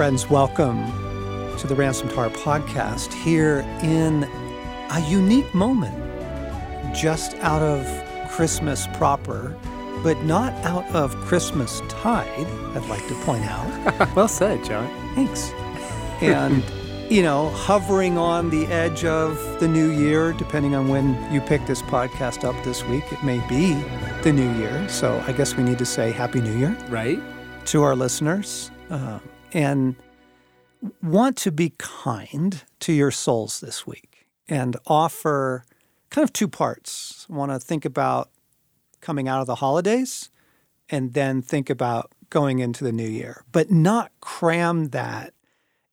friends, welcome to the Ransomed Heart podcast here in a unique moment, just out of Christmas proper, but not out of Christmas tide, I'd like to point out. well said, John. Thanks. And, you know, hovering on the edge of the new year, depending on when you pick this podcast up this week, it may be the new year. So I guess we need to say Happy New Year. Right. To our listeners. Uh, and want to be kind to your souls this week and offer kind of two parts. I want to think about coming out of the holidays and then think about going into the new year, but not cram that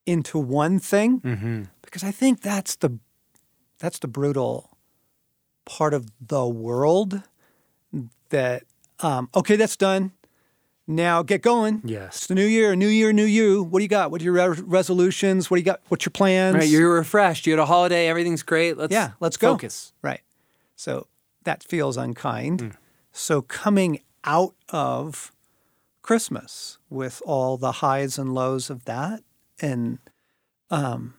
into one thing mm-hmm. because I think that's the that's the brutal part of the world that um, okay, that's done. Now get going. Yes. It's the new year, new year, new you. What do you got? What are your re- resolutions? What do you got? What's your plans? Right, you're refreshed. You had a holiday. Everything's great. Let's yeah, let's go. Focus. Right. So that feels unkind. Mm. So coming out of Christmas with all the highs and lows of that, and um,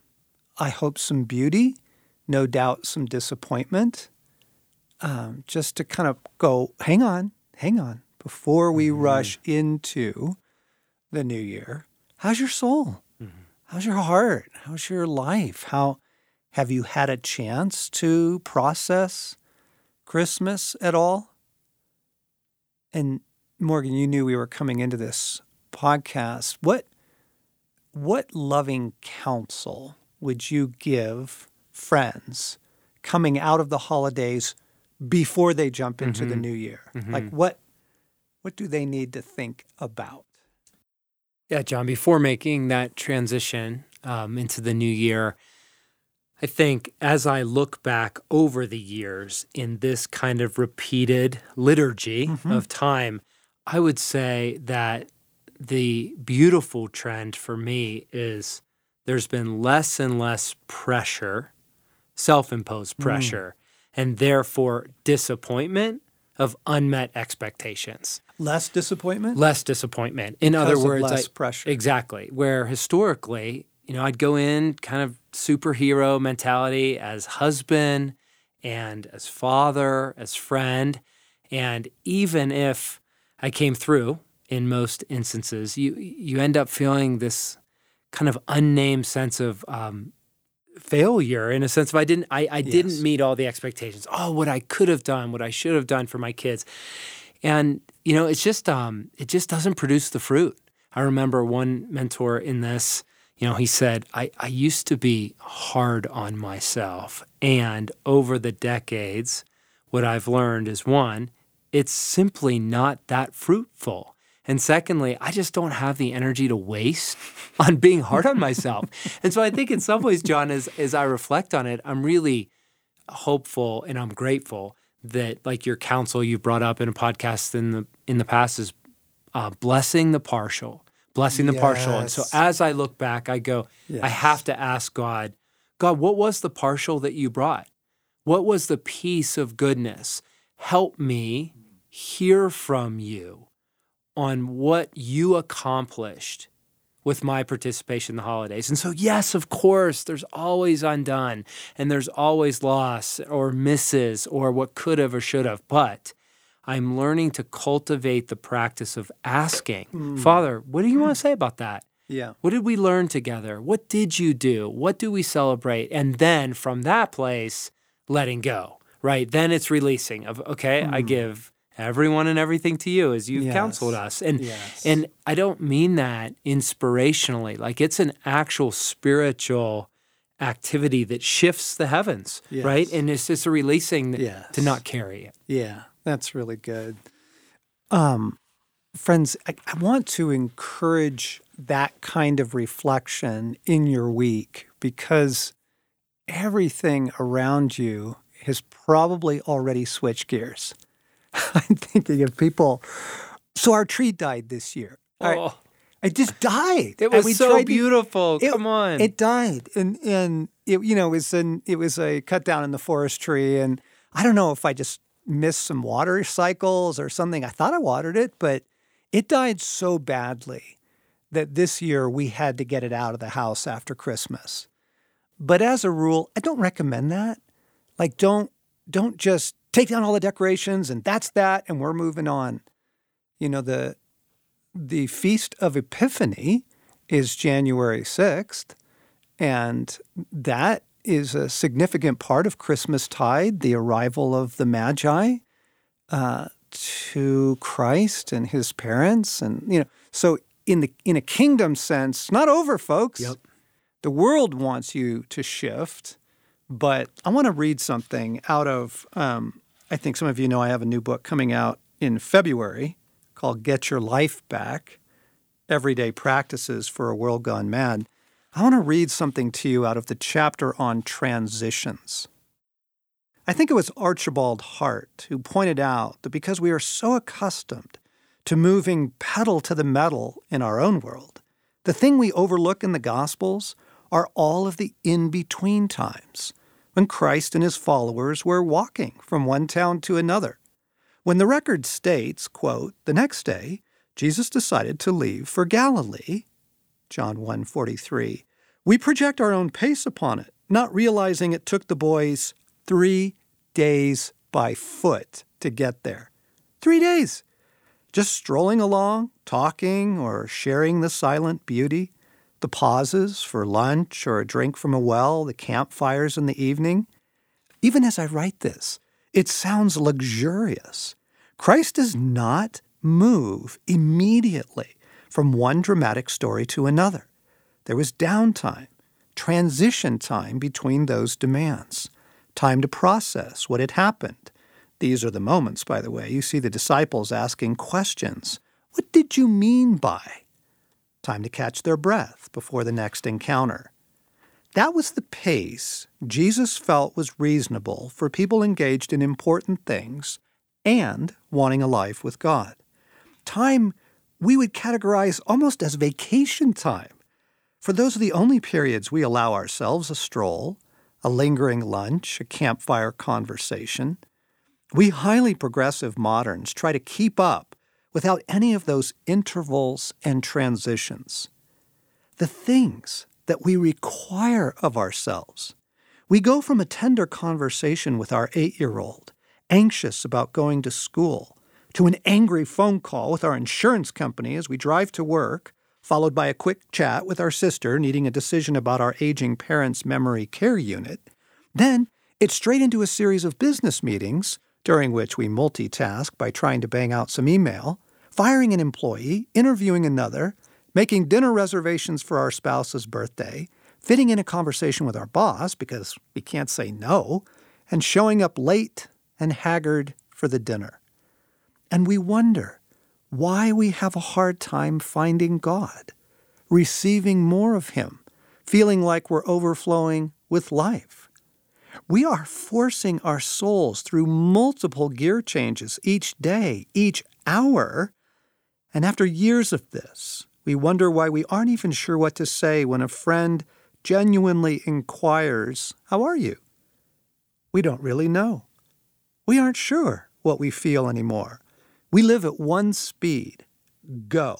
I hope some beauty, no doubt some disappointment. Um, just to kind of go, hang on, hang on, before we Mm-hmm. rush into the new year. How's your soul? Mhm. How's your heart? How's your life? How have you had a chance to process Christmas at all? And Morgan, you knew we were coming into this podcast. What what loving counsel would you give friends coming out of the holidays before they jump into the Mhm. new year? Mhm. Like what what do they need to think about? Yeah, John, before making that transition um, into the new year, I think as I look back over the years in this kind of repeated liturgy Mhm. of time, I would say that the beautiful trend for me is there's been less and less pressure, self imposed Mm. pressure, and therefore disappointment of unmet expectations. Less disappointment? Less disappointment. In other Because of words, less I- pressure. Exactly. Where historically, you know, I'd go in kind of superhero mentality as husband and as father, as friend. And even if I came through in most instances, you you end up feeling this kind of unnamed sense of um, failure in a sense of I didn't I, I Yes. didn't meet all the expectations. Oh, what I could have done, what I should have done for my kids. And you know, it's just um it just doesn't produce the fruit. I remember one mentor in this, you know, he said, I, I used to be hard on myself. And over the decades, what I've learned is one, it's simply not that fruitful. And secondly, I just don't have the energy to waste on being hard on myself. and so I think in some ways, John, as as I reflect on it, I'm really hopeful and I'm grateful that like your counsel you brought up in a podcast in the in the past is uh, blessing the partial, blessing the partial. And so as I look back, I go, I have to ask God, God, what was the partial that you brought? What was the piece of goodness? Help me hear from you on what you accomplished with my participation in the holidays. And so, yes, of course, there's always undone and there's always loss or misses or what could have or should have. But I'm learning to cultivate the practice of asking, hmm. Father, what do you want to hmm. say about that? Yeah. What did we learn together? What did you do? What do we celebrate? And then from that place, letting go, right? Then it's releasing of, okay, I hmm. give everyone and everything to you as you've Yes. counseled us. And Yes. and I don't mean that inspirationally. Like it's an actual spiritual activity that shifts the heavens, right? And it's just a releasing to not carry it. Yeah, that's really good. Um, friends, I, I want to encourage that kind of reflection in your week because everything around you has probably already switched gears. I'm thinking of people. So our tree died this year. Oh, it just died. it was so tried to- beautiful. it- Come on. It died, and and it you know it was an it was a cut down in the forest tree, and I don't know if I just missed some water cycles or something. I thought I watered it, but it died so badly that this year we had to get it out of the house after Christmas. But as a rule, I don't recommend that. Like don't don't just take down all the decorations and that's that and we're moving on. You know, the the feast of Epiphany is January 6th, and that is a significant part of Christmas tide, the arrival of the Magi uh, to Christ and his parents. And, you know, so in the in a kingdom sense, not over, folks. Yep. The world wants you to shift, but I want to read something out of. Um, I think some of you know I have a new book coming out in February called "Get Your Life Back: Everyday Practices for a World Gone Mad." I want to read something to you out of the chapter on transitions. I think it was Archibald Hart who pointed out that because we are so accustomed to moving pedal to the metal in our own world, the thing we overlook in the Gospels are all of the in between times when Christ and his followers were walking from one town to another. When the record states, quote, the next day, Jesus decided to leave for Galilee, John 1:43. We project our own pace upon it, not realizing it took the boys 3 days by foot to get there. 3 days. Just strolling along, talking or sharing the silent beauty, the pauses for lunch or a drink from a well, the campfires in the evening. Even as I write this, it sounds luxurious. Christ does not move immediately from one dramatic story to another. There was downtime, transition time between those demands, time to process what had happened. These are the moments, by the way, you see the disciples asking questions. What did you mean by? Time to catch their breath before the next encounter. That was the pace Jesus felt was reasonable for people engaged in important things and wanting a life with God. Time we would categorize almost as vacation time. For those are the only periods we allow ourselves a stroll, a lingering lunch, a campfire conversation. We highly progressive moderns try to keep up without any of those intervals and transitions. The things that we require of ourselves. We go from a tender conversation with our eight year old, anxious about going to school, to an angry phone call with our insurance company as we drive to work, followed by a quick chat with our sister needing a decision about our aging parents' memory care unit. Then it's straight into a series of business meetings, during which we multitask by trying to bang out some email, firing an employee, interviewing another, making dinner reservations for our spouse's birthday, fitting in a conversation with our boss because we can't say no, and showing up late and haggard for the dinner. And we wonder why we have a hard time finding God, receiving more of Him, feeling like we're overflowing with life. We are forcing our souls through multiple gear changes each day, each hour. And after years of this, we wonder why we aren't even sure what to say when a friend genuinely inquires, How are you? We don't really know. We aren't sure what we feel anymore. We live at one speed go.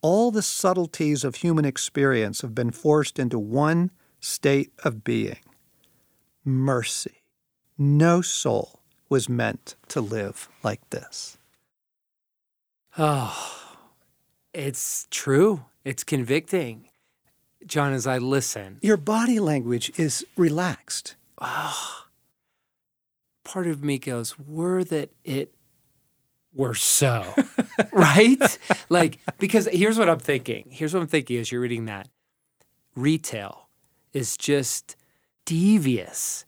All the subtleties of human experience have been forced into one state of being mercy. No soul was meant to live like this. Oh, it's true. It's convicting. John, as I listen, Your body language is relaxed. oh, part of me goes, were that it were so, right? like, because here's what I'm thinking. Here's what I'm thinking as you're reading that retail is just devious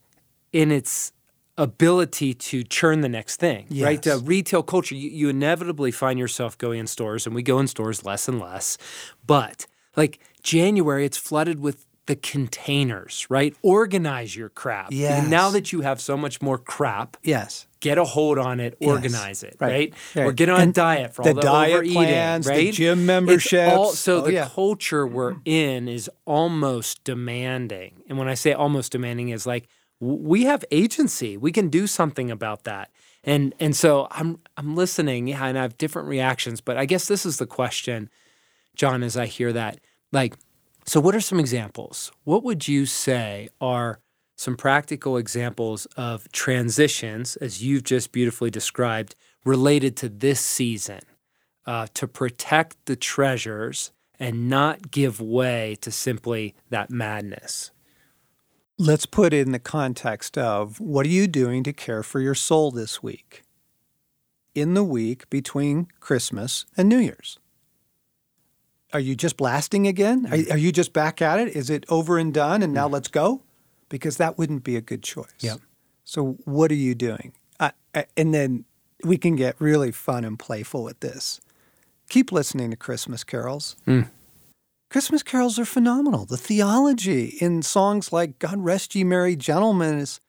in its ability to churn the next thing, right? Yes. The retail culture, you, you inevitably find yourself going in stores, and we go in stores less and less. But like January, it's flooded with the containers, right? Organize your crap. Yes. And now that you have so much more crap, Yes. get a hold on it, organize it, right, right? right. Or get on a diet for the all the diet overeating, plans, the right? gym memberships. all- so Oh, the yeah. culture we're in is almost demanding, and when I say almost demanding, is like we have agency. We can do something about that. And and so I'm I'm listening, and I have different reactions. But I guess this is the question: John, as I hear that. Like, so what are some examples? What would you say are some practical examples of transitions, as you've just beautifully described, related to this season uh, to protect the treasures and not give way to simply that madness? Let's put it in the context of what are you doing to care for your soul this week? In the week between Christmas and New Year's. Are you just blasting again? Are, are you just back at it? Is it over and done and now let's go? Because that wouldn't be a good choice. Yep. So, what are you doing? And then we can get really fun and playful with this. Keep listening to Christmas carols. Mm. Christmas carols are phenomenal. The theology in songs like God Rest Ye Merry Gentlemen is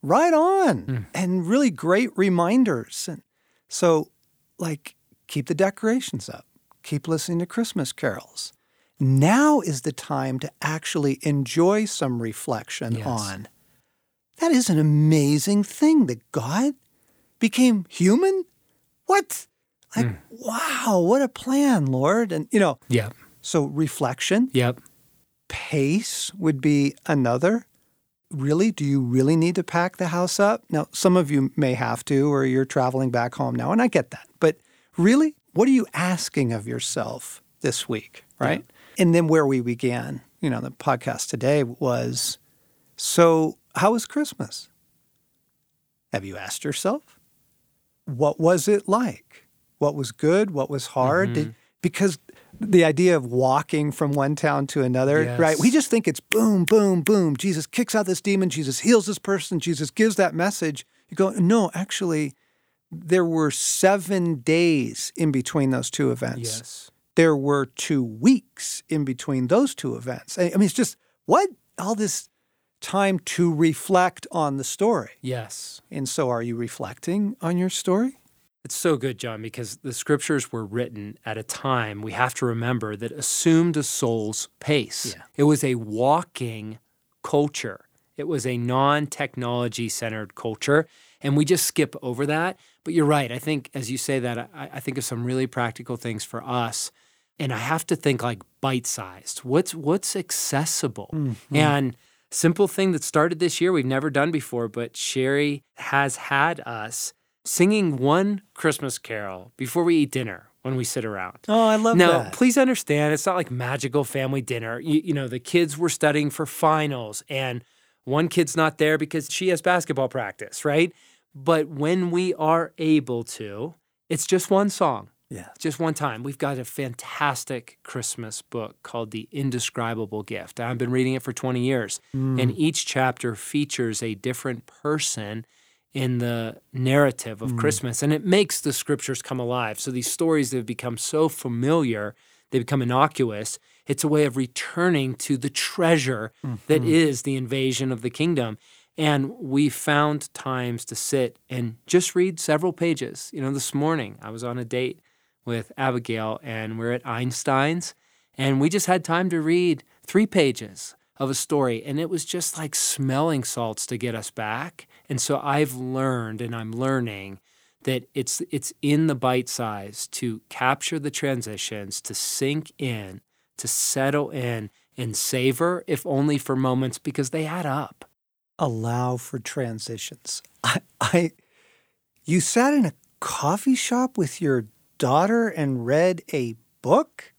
right on Mm. and really great reminders. And so, like, keep the decorations up, keep listening to Christmas carols. Now is the time to actually enjoy some reflection Yes. on that is an amazing thing that God became human. What? Like, Mm. wow, what a plan, Lord. And, you know, Yep. So reflection, Yep. pace would be another. Really? Do you really need to pack the house up? Now, some of you may have to, or you're traveling back home now, and I get that. But really, what are you asking of yourself this week, right? And then where we began, you know, the podcast today was so, how was Christmas? Have you asked yourself? What was it like? What was good? What was hard? Mm-hmm. Did, because the idea of walking from one town to another, right? We just think it's boom, boom, boom. Jesus kicks out this demon. Jesus heals this person. Jesus gives that message. You go, no, actually, there were seven days in between those two events. Yes. There were two weeks in between those two events. I I mean, it's just what? All this time to reflect on the story. Yes. And so, are you reflecting on your story? It's so good, John, because the scriptures were written at a time we have to remember that assumed a soul's pace. Yeah. It was a walking culture, it was a non technology centered culture. And we just skip over that. But you're right. I think, as you say that, I, I think of some really practical things for us. And I have to think like bite sized. What's what's accessible? Mm-hmm. And simple thing that started this year we've never done before, but Sherry has had us singing one Christmas carol before we eat dinner when we sit around. Oh, I love Now, that. please understand, it's not like magical family dinner. You, you know, the kids were studying for finals, and one kid's not there because she has basketball practice, right? But when we are able to, it's just one song, Yeah. just one time. We've got a fantastic Christmas book called The Indescribable Gift. I've been reading it for 20 years, mm. and each chapter features a different person in the narrative of mm. Christmas, and it makes the scriptures come alive. So these stories that have become so familiar, they become innocuous. It's a way of returning to the treasure that mm-hmm. is the invasion of the kingdom. And we found times to sit and just read several pages. You know, this morning I was on a date with Abigail and we're at Einstein's, and we just had time to read three pages of a story. And it was just like smelling salts to get us back. And so I've learned and I'm learning that it's it's in the bite size to capture the transitions, to sink in, to settle in and savor, if only for moments, because they add up. Allow for transitions. I, I, you sat in a coffee shop with your daughter and read a book?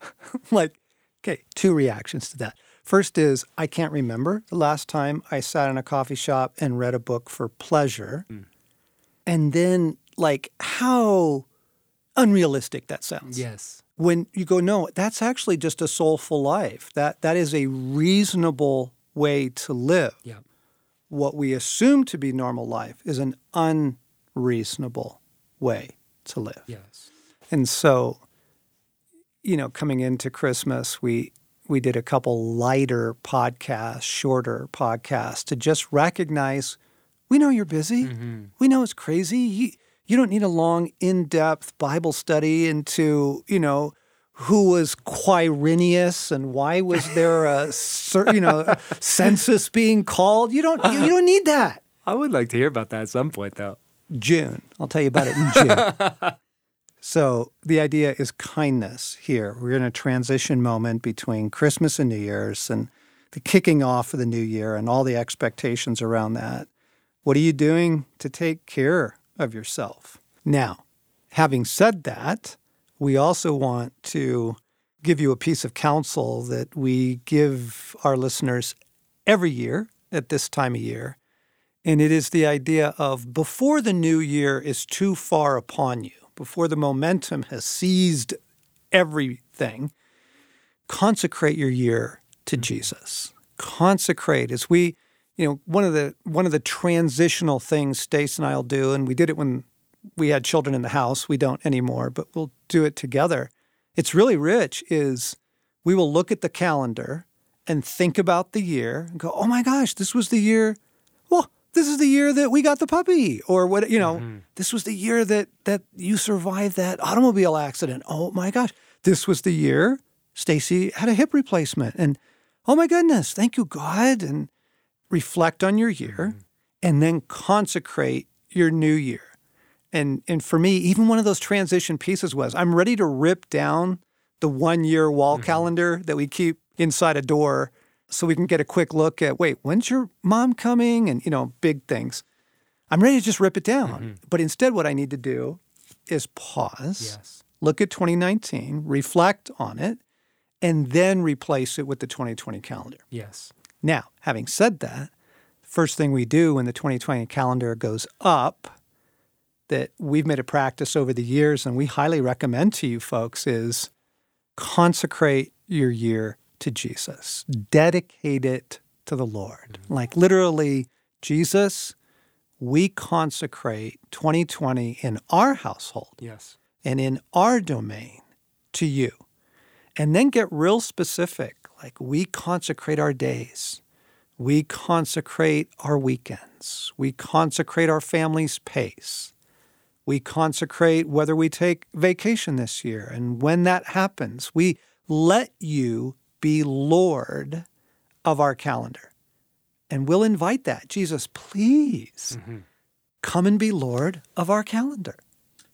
like, okay, two reactions to that. First is I can't remember the last time I sat in a coffee shop and read a book for pleasure. Mm. And then, like, how unrealistic that sounds. Yes. when you go, no, that's actually just a soulful life. That that is a reasonable way to live. Yeah. What we assume to be normal life is an unreasonable way to live. Yes. And so, you know, coming into Christmas, we we did a couple lighter podcasts, shorter podcasts to just recognize we know you're busy. Mm-hmm. We know it's crazy. You you don't need a long, in-depth Bible study into, you know, who was Quirinius and why was there a you know census being called? You don't you, you don't need that. I would like to hear about that at some point, though. June. I'll tell you about it in June. So the idea is kindness here. We're in a transition moment between Christmas and New Year's and the kicking off of the new year and all the expectations around that. What are you doing to take care of yourself? Now, having said that, we also want to give you a piece of counsel that we give our listeners every year at this time of year. And it is the idea of before the new year is too far upon you, before the momentum has seized everything, consecrate your year to mm-hmm. Jesus. Consecrate as we, you know, one of the one of the transitional things Stace and I'll do, and we did it when we had children in the house. We don't anymore, but we'll do it together. It's really rich. Is we will look at the calendar and think about the year and go, "Oh my gosh, this was the year." Well, this is the year that we got the puppy, or what? You know, mm-hmm. this was the year that that you survived that automobile accident. Oh my gosh, this was the year Stacy had a hip replacement, and oh my goodness, thank you God, and reflect on your year, mm-hmm. and then consecrate your new year and and for me, even one of those transition pieces was I'm ready to rip down the one year wall mm-hmm. calendar that we keep inside a door so we can get a quick look at wait, when's your mom coming? And you know, big things. I'm ready to just rip it down. Mm-hmm. But instead what I need to do is pause, yes. look at 2019, reflect on it, and then replace it with the 2020 calendar. Yes. Now, having said that, first thing we do when the 2020 calendar goes up that we've made a practice over the years and we highly recommend to you folks is consecrate your year to Jesus. Dedicate it to the Lord. Mm-hmm. Like literally, Jesus, we consecrate 2020 in our household. Yes. And in our domain to you. And then get real specific. Like we consecrate our days. We consecrate our weekends. We consecrate our family's pace. We consecrate whether we take vacation this year. And when that happens, we let you be Lord of our calendar. And we'll invite that. Jesus, please mm-hmm. come and be Lord of our calendar.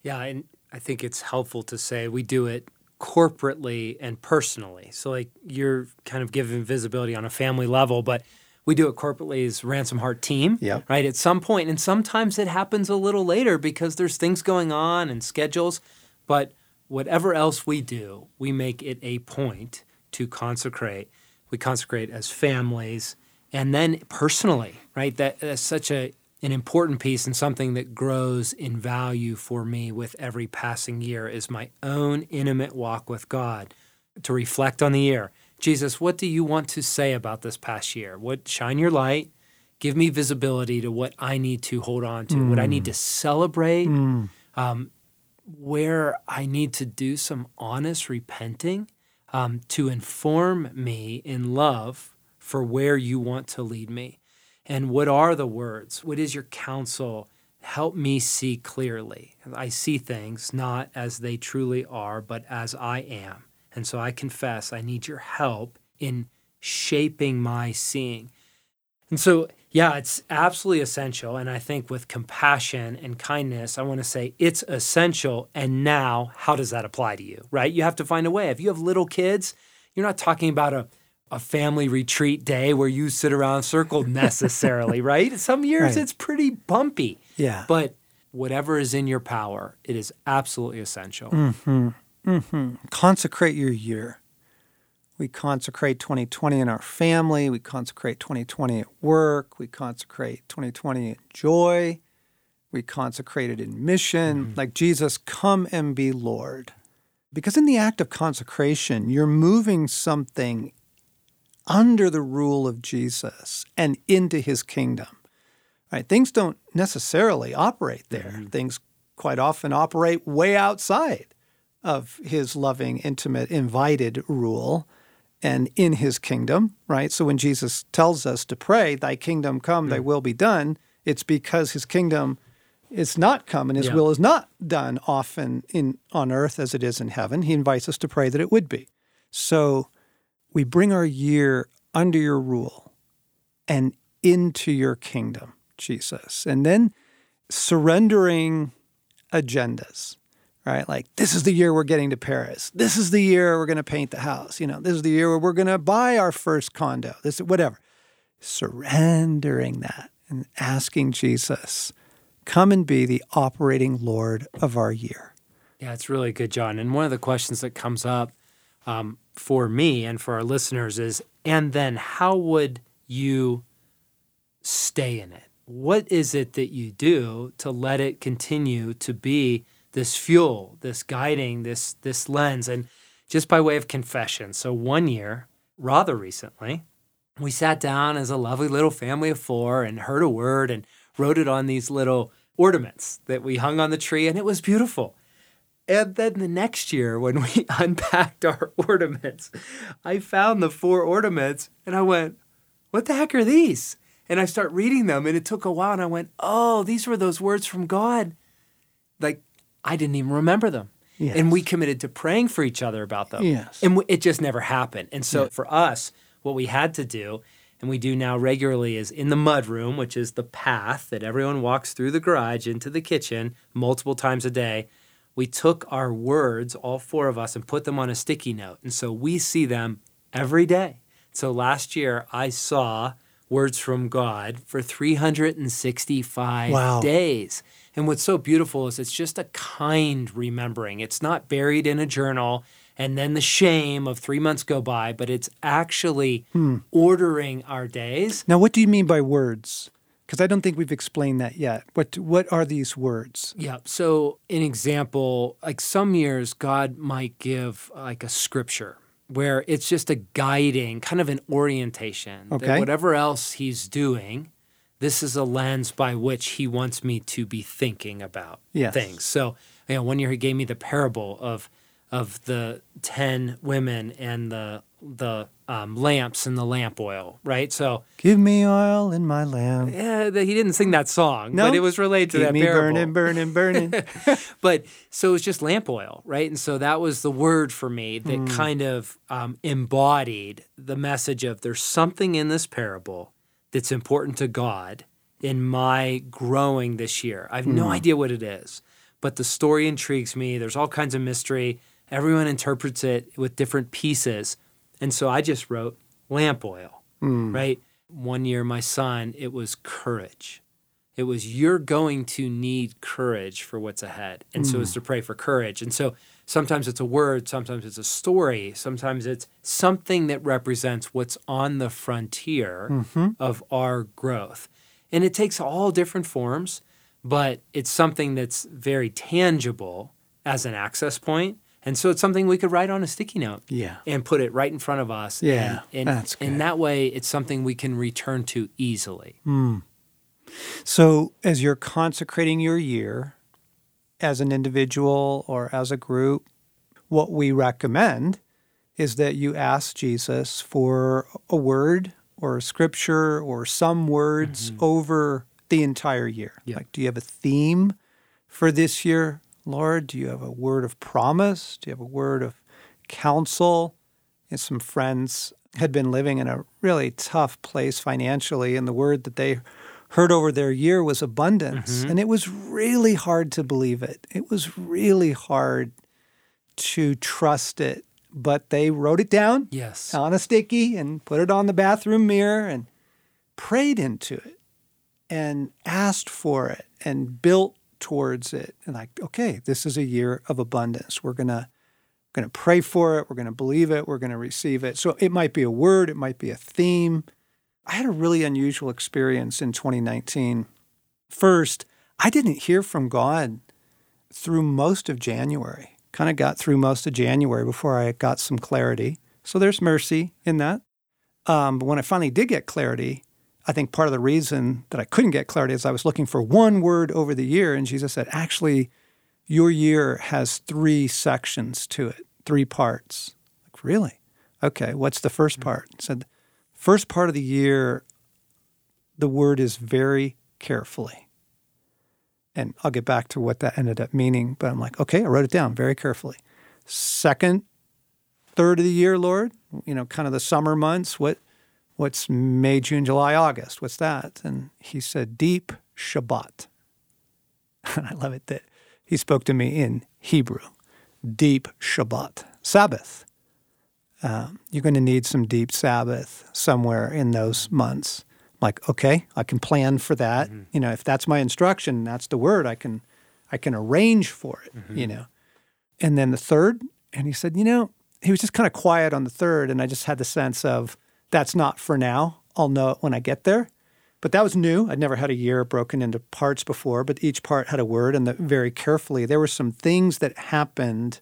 Yeah, and I think it's helpful to say we do it corporately and personally. So, like, you're kind of giving visibility on a family level, but we do it corporately as Ransomed Heart Team, yep. right? At some point, and sometimes it happens a little later because there's things going on and schedules. But whatever else we do, we make it a point to consecrate. We consecrate as families and then personally, right? That, that's such a an important piece and something that grows in value for me with every passing year is my own intimate walk with God to reflect on the year Jesus, what do you want to say about this past year? What shine your light, give me visibility to what I need to hold on to, mm. what I need to mm. celebrate, mm. um, where I need to do some honest repenting um, to inform me in love for where you want to lead me. And what are the words? What is your counsel? Help me see clearly. I see things not as they truly are, but as I am. And so I confess I need your help in shaping my seeing. And so, yeah, it's absolutely essential. And I think with compassion and kindness, I want to say it's essential. And now, how does that apply to you, right? You have to find a way. If you have little kids, you're not talking about a, a family retreat day where you sit around circled necessarily, right? Some years right. it's pretty bumpy. Yeah. But whatever is in your power, it is absolutely essential. Mm-hmm. Mm-hmm. Consecrate your year. We consecrate 2020 in our family. We consecrate 2020 at work. We consecrate 2020 in joy. We consecrate it in mission. Mm-hmm. Like Jesus, come and be Lord. Because in the act of consecration, you're moving something under the rule of Jesus and into his kingdom. Right? Things don't necessarily operate there. Mm-hmm. Things quite often operate way outside of his loving, intimate, invited rule and in his kingdom, right? So when Jesus tells us to pray, Thy kingdom come, mm. Thy will be done, it's because his kingdom is not come and his yeah. will is not done often in on earth as it is in heaven. He invites us to pray that it would be. So we bring our year under your rule and into your kingdom, Jesus. And then surrendering agendas right? Like, this is the year we're getting to Paris. This is the year we're going to paint the house. You know, this is the year where we're going to buy our first condo. This, whatever. Surrendering that and asking Jesus, come and be the operating Lord of our year. Yeah, it's really good, John. And one of the questions that comes up um, for me and for our listeners is, and then how would you stay in it? What is it that you do to let it continue to be this fuel, this guiding, this this lens? And just by way of confession, so one year, rather recently, we sat down as a lovely little family of four and heard a word and wrote it on these little ornaments that we hung on the tree, and it was beautiful. And then the next year, when we unpacked our ornaments, I found the four ornaments and I went, What the heck are these? And I start reading them, and it took a while, and I went, Oh, these were those words from God. Like, I didn't even remember them. Yes. And we committed to praying for each other about them. Yes. And it just never happened. And so for us, what we had to do, and we do now regularly, is in the mud room, which is the path that everyone walks through the garage into the kitchen multiple times a day. We took our words, all four of us, and put them on a sticky note. And so we see them every day. So last year, I saw words from God for 365 Wow. days. And what's so beautiful is it's just a kind remembering. It's not buried in a journal and then the shame of three months go by, but it's actually hmm. ordering our days. Now, what do you mean by words? Because I don't think we've explained that yet. What what are these words? Yeah. So, an example, like some years, God might give like a scripture where it's just a guiding, kind of an orientation. Okay. That whatever else He's doing, this is a lens by which He wants me to be thinking about Yes. things. So, you know, one year He gave me the parable of of the ten women and the the um, lamps and the lamp oil, right? So, Give me oil in my lamp. yeah, he didn't sing that song, No? but it was related to Keep that me parable burning, burning, burning. but so it was just lamp oil, right? And so that was the word for me that Hmm. kind of um, embodied the message of there's something in this parable that's important to God in my growing this year. I have Hmm. no idea what it is, but the story intrigues me. There's all kinds of mystery. Everyone interprets it with different pieces. And so I just wrote lamp oil, right? One year, my son, it was courage. It was you're going to need courage for what's ahead. And so it's to pray for courage. And so sometimes it's a word, sometimes it's a story, sometimes it's something that represents what's on the frontier mm-hmm. of our growth. And it takes all different forms, but it's something that's very tangible as an access point. And so it's something we could write on a sticky note Yeah. and put it right in front of us. Yeah, and, and, that's good. and that way it's something we can return to easily. Hmm. So, as you're consecrating your year as an individual or as a group, what we recommend is that you ask Jesus for a word or a scripture or some words mm-hmm. over the entire year. Like, do you have a theme for this year, Lord? Do you have a word of promise? Do you have a word of counsel? And some friends had been living in a really tough place financially, and the word that they heard over their year was abundance. Mm-hmm. And it was really hard to believe it. It was really hard to trust it. But they wrote it down Yes. on a sticky and put it on the bathroom mirror and prayed into it and asked for it and built towards it and like okay this is a year of abundance we're going to going to pray for it we're going to believe it we're going to receive it so it might be a word it might be a theme i had a really unusual experience in 2019 first i didn't hear from god through most of january kind of got through most of january before i got some clarity so there's mercy in that um, but when i finally did get clarity I think part of the reason that I couldn't get clarity is I was looking for one word over the year, and Jesus said, actually, your year has three sections to it, three parts. Like, really? Okay, what's the first part? He said, first part of the year, the word is very carefully. And I'll get back to what that ended up meaning, but I'm like, okay, I wrote it down very carefully. Second, third of the year, Lord, you know, kind of the summer months, what what's May, June, July, August? What's that? And he said, deep Shabbat. And I love it that he spoke to me in Hebrew, deep Shabbat, Sabbath. Um, you're going to need some deep Sabbath somewhere in those months. I'm like, okay, I can plan for that. Mm-hmm. You know, if that's my instruction, that's the word. I can, I can arrange for it. Mm-hmm. You know, and then the third, and he said, you know, he was just kind of quiet on the third, and I just had the sense of that's not for now. I'll know it when I get there. But that was new. I'd never had a year broken into parts before, but each part had a word, and the, very carefully, there were some things that happened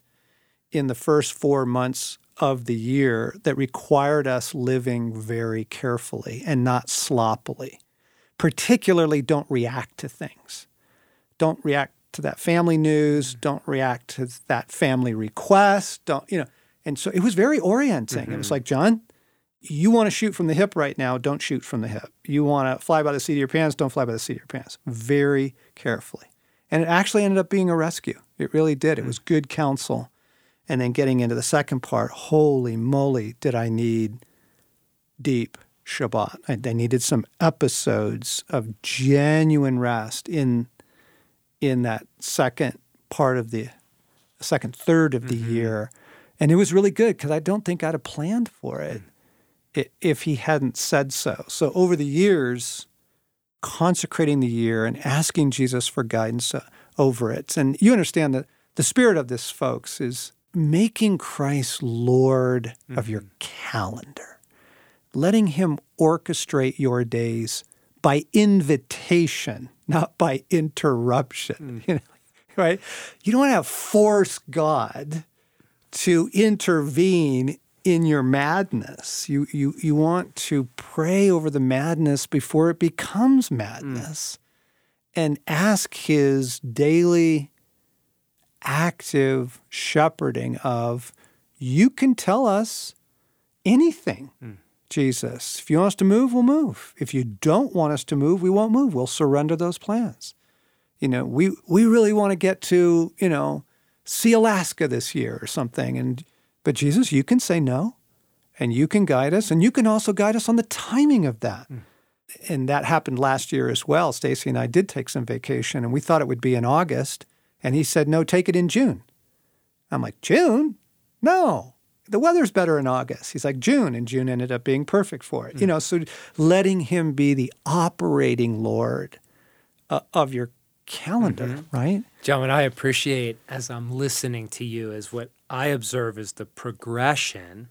in the first four months of the year that required us living very carefully and not sloppily. Particularly, don't react to things. Don't react to that family news. Don't react to that family request. Don't, you know. And so it was very orienting. Mm-hmm. It was mm-hmm. like, John, you want to shoot from the hip right now, don't shoot from the hip. You want to fly by the seat of your pants, don't fly by the seat of your pants. Very carefully. And it actually ended up being a rescue. It really did. It was good counsel. And then getting into the second part, holy moly, did I need deep Shabbat. I, I needed some episodes of genuine rest in in that second part of the second third of the mm-hmm. year. And it was really good because I don't think I'd have planned for it. Mm if he hadn't said so. So over the years, consecrating the year and asking Jesus for guidance uh, over it. And you understand that the spirit of this, folks, is making Christ Lord mm-hmm. of your mm-hmm. calendar, letting him orchestrate your days by invitation, not by interruption. Mm. You know, right? You don't want to force God to intervene in your madness. You, you, you want to pray over the madness before it becomes madness mm. and ask His daily active shepherding of, you can tell us anything. Mm. Jesus. If you want us to move, we'll move. If you don't want us to move, we won't move. We'll surrender those plans. You know, we we really want to get to, you know, see Alaska this year or something. And but Jesus, you can say no and you can guide us and you can also guide us on the timing of that. Mm. And that happened last year as well. Stacy and I did take some vacation and we thought it would be in August and he said, "No, take it in June." I'm like, "June? No. The weather's better in August." He's like, "June." And June ended up being perfect for it. Mm. You know, so letting him be the operating lord uh, of your calendar, mm-hmm. right? John, what I appreciate as I'm listening to you is what I observe is the progression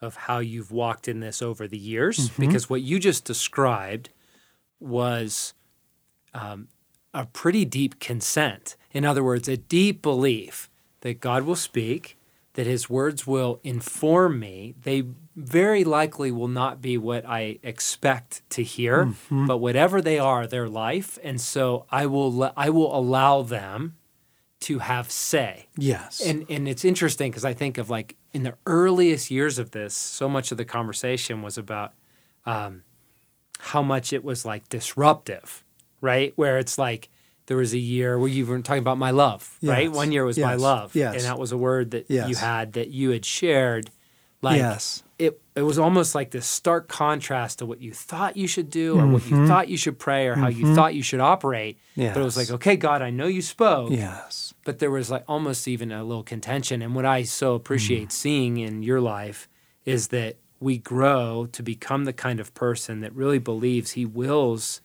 of how you've walked in this over the years, mm-hmm. because what you just described was um, a pretty deep consent. In other words, a deep belief that God will speak, that his words will inform me. They very likely will not be what I expect to hear, mm-hmm. but whatever they are, they're life. And so I will, I will allow them to have say. Yes. And and it's interesting because I think of like in the earliest years of this, so much of the conversation was about um, how much it was like disruptive, right? Where it's like there was a year where you were talking about my love, yes. right? One year was yes. my love, yes. and that was a word that you had that you had shared. Like yes. it, it was almost like this stark contrast to what you thought you should do, or mm-hmm. what you mm-hmm. thought you should pray, or mm-hmm. how you mm-hmm. thought you should operate. But it was like, okay, God, I know you spoke. Yes but there was like almost even a little contention. And what I so appreciate mm. seeing in your life is that we grow to become the kind of person that really believes he wills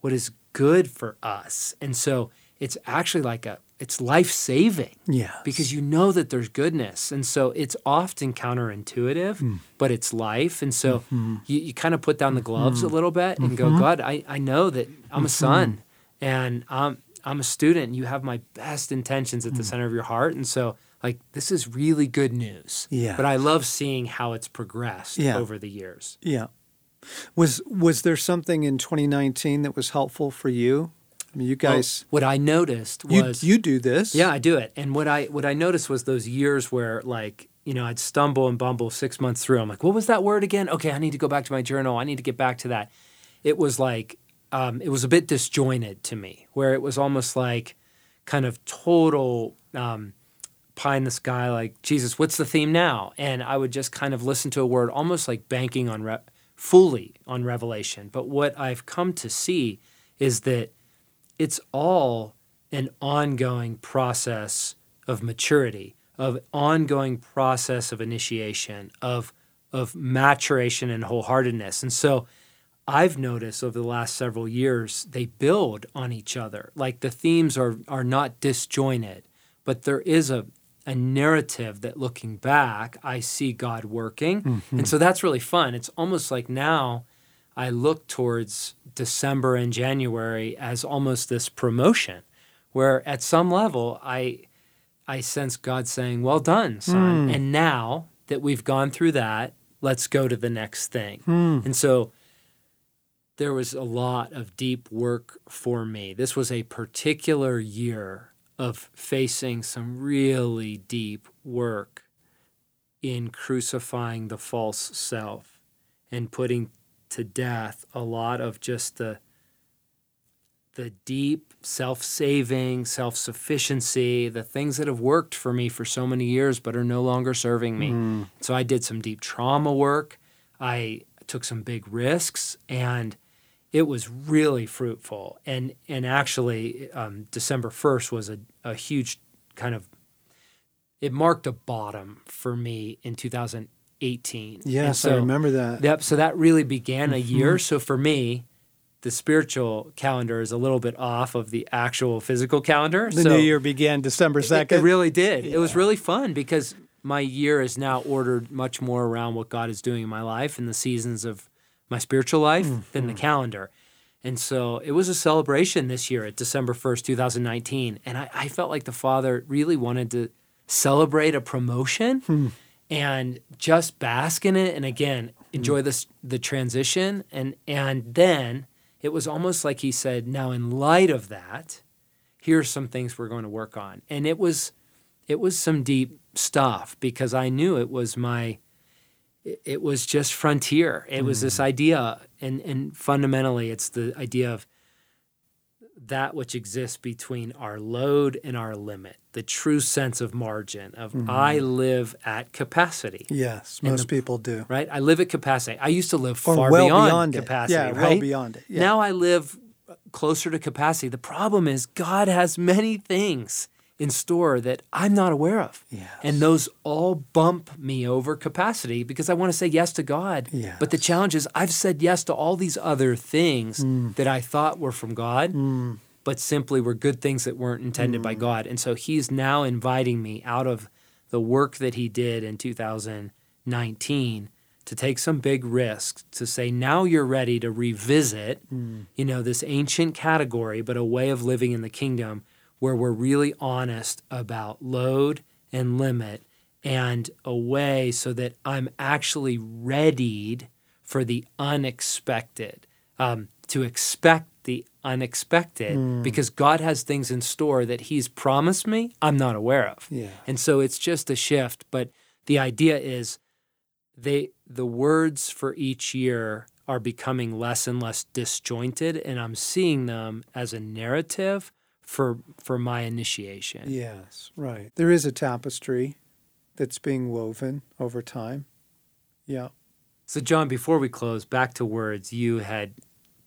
what is good for us. And so it's actually like a it's life saving. Yeah. Because you know that there's goodness. And so it's often counterintuitive, mm. but it's life. And so mm-hmm. you, you kind of put down the gloves mm-hmm. a little bit and mm-hmm. go, God, I, I know that I'm a son mm-hmm. and I'm I'm a student. You have my best intentions at the mm. center of your heart, and so like this is really good news. Yeah. But I love seeing how it's progressed yeah. over the years. Yeah. Was was there something in 2019 that was helpful for you? I mean, you guys. Well, what I noticed was you, you do this. Yeah, I do it. And what I what I noticed was those years where like you know I'd stumble and bumble six months through. I'm like, what was that word again? Okay, I need to go back to my journal. I need to get back to that. It was like um, it was a bit disjointed to me, where it was almost like kind of total um, pie in the sky, like, Jesus, what's the theme now? And I would just kind of listen to a word, almost like banking on re- fully on revelation. But what I've come to see is that it's all an ongoing process of maturity, of ongoing process of initiation, of of maturation and wholeheartedness. And so I've noticed over the last several years they build on each other. Like the themes are are not disjointed, but there is a a narrative that looking back, I see God working. Mm-hmm. And so that's really fun. It's almost like now I look towards December and January as almost this promotion where at some level I I sense God saying, "Well done, son." Mm. And now that we've gone through that, let's go to the next thing. Mm. And so there was a lot of deep work for me. This was a particular year of facing some really deep work in crucifying the false self and putting to death a lot of just the the deep self-saving, self-sufficiency, the things that have worked for me for so many years but are no longer serving me. Mm. So I did some deep trauma work. I took some big risks and it was really fruitful. And and actually, um, December first was a, a huge kind of it marked a bottom for me in 2018. Yes, so, I remember that. Yep. So that really began a mm-hmm. year. So for me, the spiritual calendar is a little bit off of the actual physical calendar. The so new year began December 2nd. It, it really did. Yeah. It was really fun because my year is now ordered much more around what God is doing in my life and the seasons of my spiritual life mm-hmm. than the calendar. And so it was a celebration this year at December 1st, 2019. And I, I felt like the Father really wanted to celebrate a promotion hmm. and just bask in it. And again, enjoy hmm. this, the transition. And, and then it was almost like he said, now in light of that, here's some things we're going to work on. And it was, it was some deep stuff because I knew it was my it was just frontier. It mm. was this mm. idea, and and fundamentally, it's the idea of that which exists between our load and our limit, the true sense of margin of mm-hmm. I live at capacity. Yes, most the, people do. Right? I live at capacity. I used to live or far well beyond, beyond capacity. Yeah, right? well beyond it. Yeah. Now I live closer to capacity. The problem is God has many things in store that I'm not aware of. Yes. And those all bump me over capacity because I want to say yes to God. Yes. But the challenge is I've said yes to all these other things mm. that I thought were from God, mm. but simply were good things that weren't intended mm. by God. And so he's now inviting me out of the work that he did in 2019 to take some big risks to say now you're ready to revisit mm. you know this ancient category but a way of living in the kingdom where we're really honest about load and limit and a way so that I'm actually readied for the unexpected, um, to expect the unexpected mm. because God has things in store that He's promised me I'm not aware of. Yeah. And so it's just a shift. But the idea is they the words for each year are becoming less and less disjointed, and I'm seeing them as a narrative for for my initiation. Yes, right. There is a tapestry that's being woven over time. Yeah. So John, before we close, back to words, you had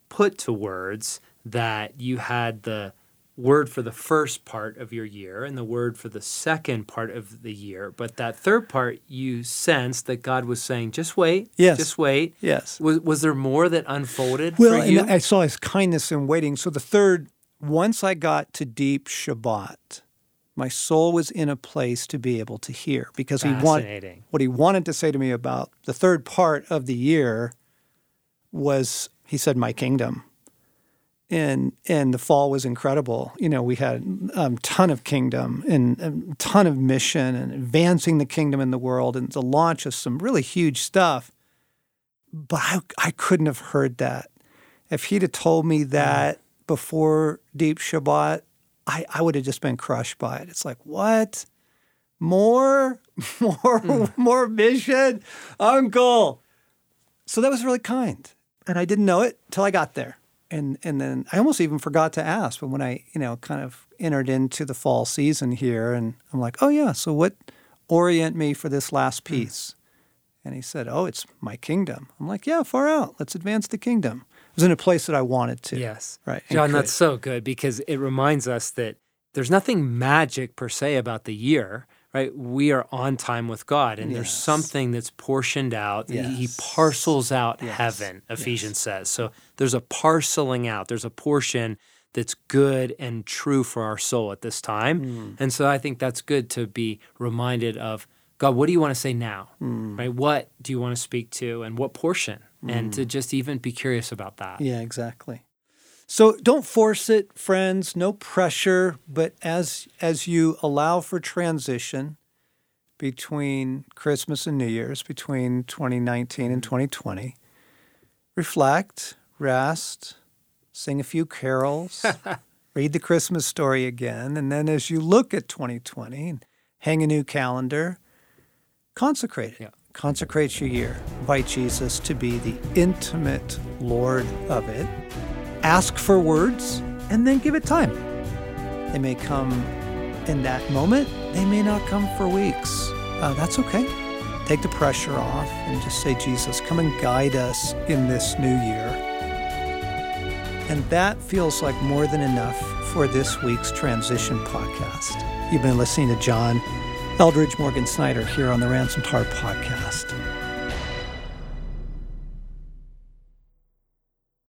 put to words that you had the word for the first part of your year and the word for the second part of the year. But that third part, you sensed that God was saying, just wait. Yes. Just wait. Yes. Was, was there more that unfolded well, for you? I saw his kindness in waiting. So the third once I got to deep Shabbat, my soul was in a place to be able to hear because he wanted what he wanted to say to me about the third part of the year was he said my kingdom. And and the fall was incredible. You know we had a um, ton of kingdom and a ton of mission and advancing the kingdom in the world and the launch of some really huge stuff. But I, I couldn't have heard that. If he'd have told me that before Deep Shabbat, I, I would have just been crushed by it. It's like, what? More? More mm. more mission? Uncle. So that was really kind. And I didn't know it till I got there. And and then I almost even forgot to ask, but when I, you know, kind of entered into the fall season here and I'm like, oh yeah, so what orient me for this last hmm. piece? Mm. And he said, Oh, it's my kingdom. I'm like, Yeah, far out. Let's advance the kingdom was in a place that I wanted to. Yes. Right. John, that's so good because it reminds us that there's nothing magic per se about the year, right? We are on time with God, and there's something that's portioned out. He- He parcels out Yes. heaven, Yes. Ephesians says. So there's a parceling out, there's a portion that's good and true for our soul at this time. Mm. And so I think that's good to be reminded of God, what do you want to say now? Mm. Right? What do you want to speak to and what portion? And to mm. just even be curious about that. Yeah, exactly. So don't force it, friends. No pressure. But as as you allow for transition between Christmas and New Year's, between 2019 and mm. 2020, reflect, rest, sing a few carols, read the Christmas story again, and then as you look at 2020 and hang a new calendar, consecrate it. Yeah. Consecrate your year. Invite Jesus to be the intimate Lord of it. Ask for words and then give it time. They may come in that moment, they may not come for weeks. Uh, that's okay. Take the pressure off and just say, Jesus, come and guide us in this new year. And that feels like more than enough for this week's Transition podcast. You've been listening to John Eldredge Morgan Snyder here on the Ransomed Heart podcast.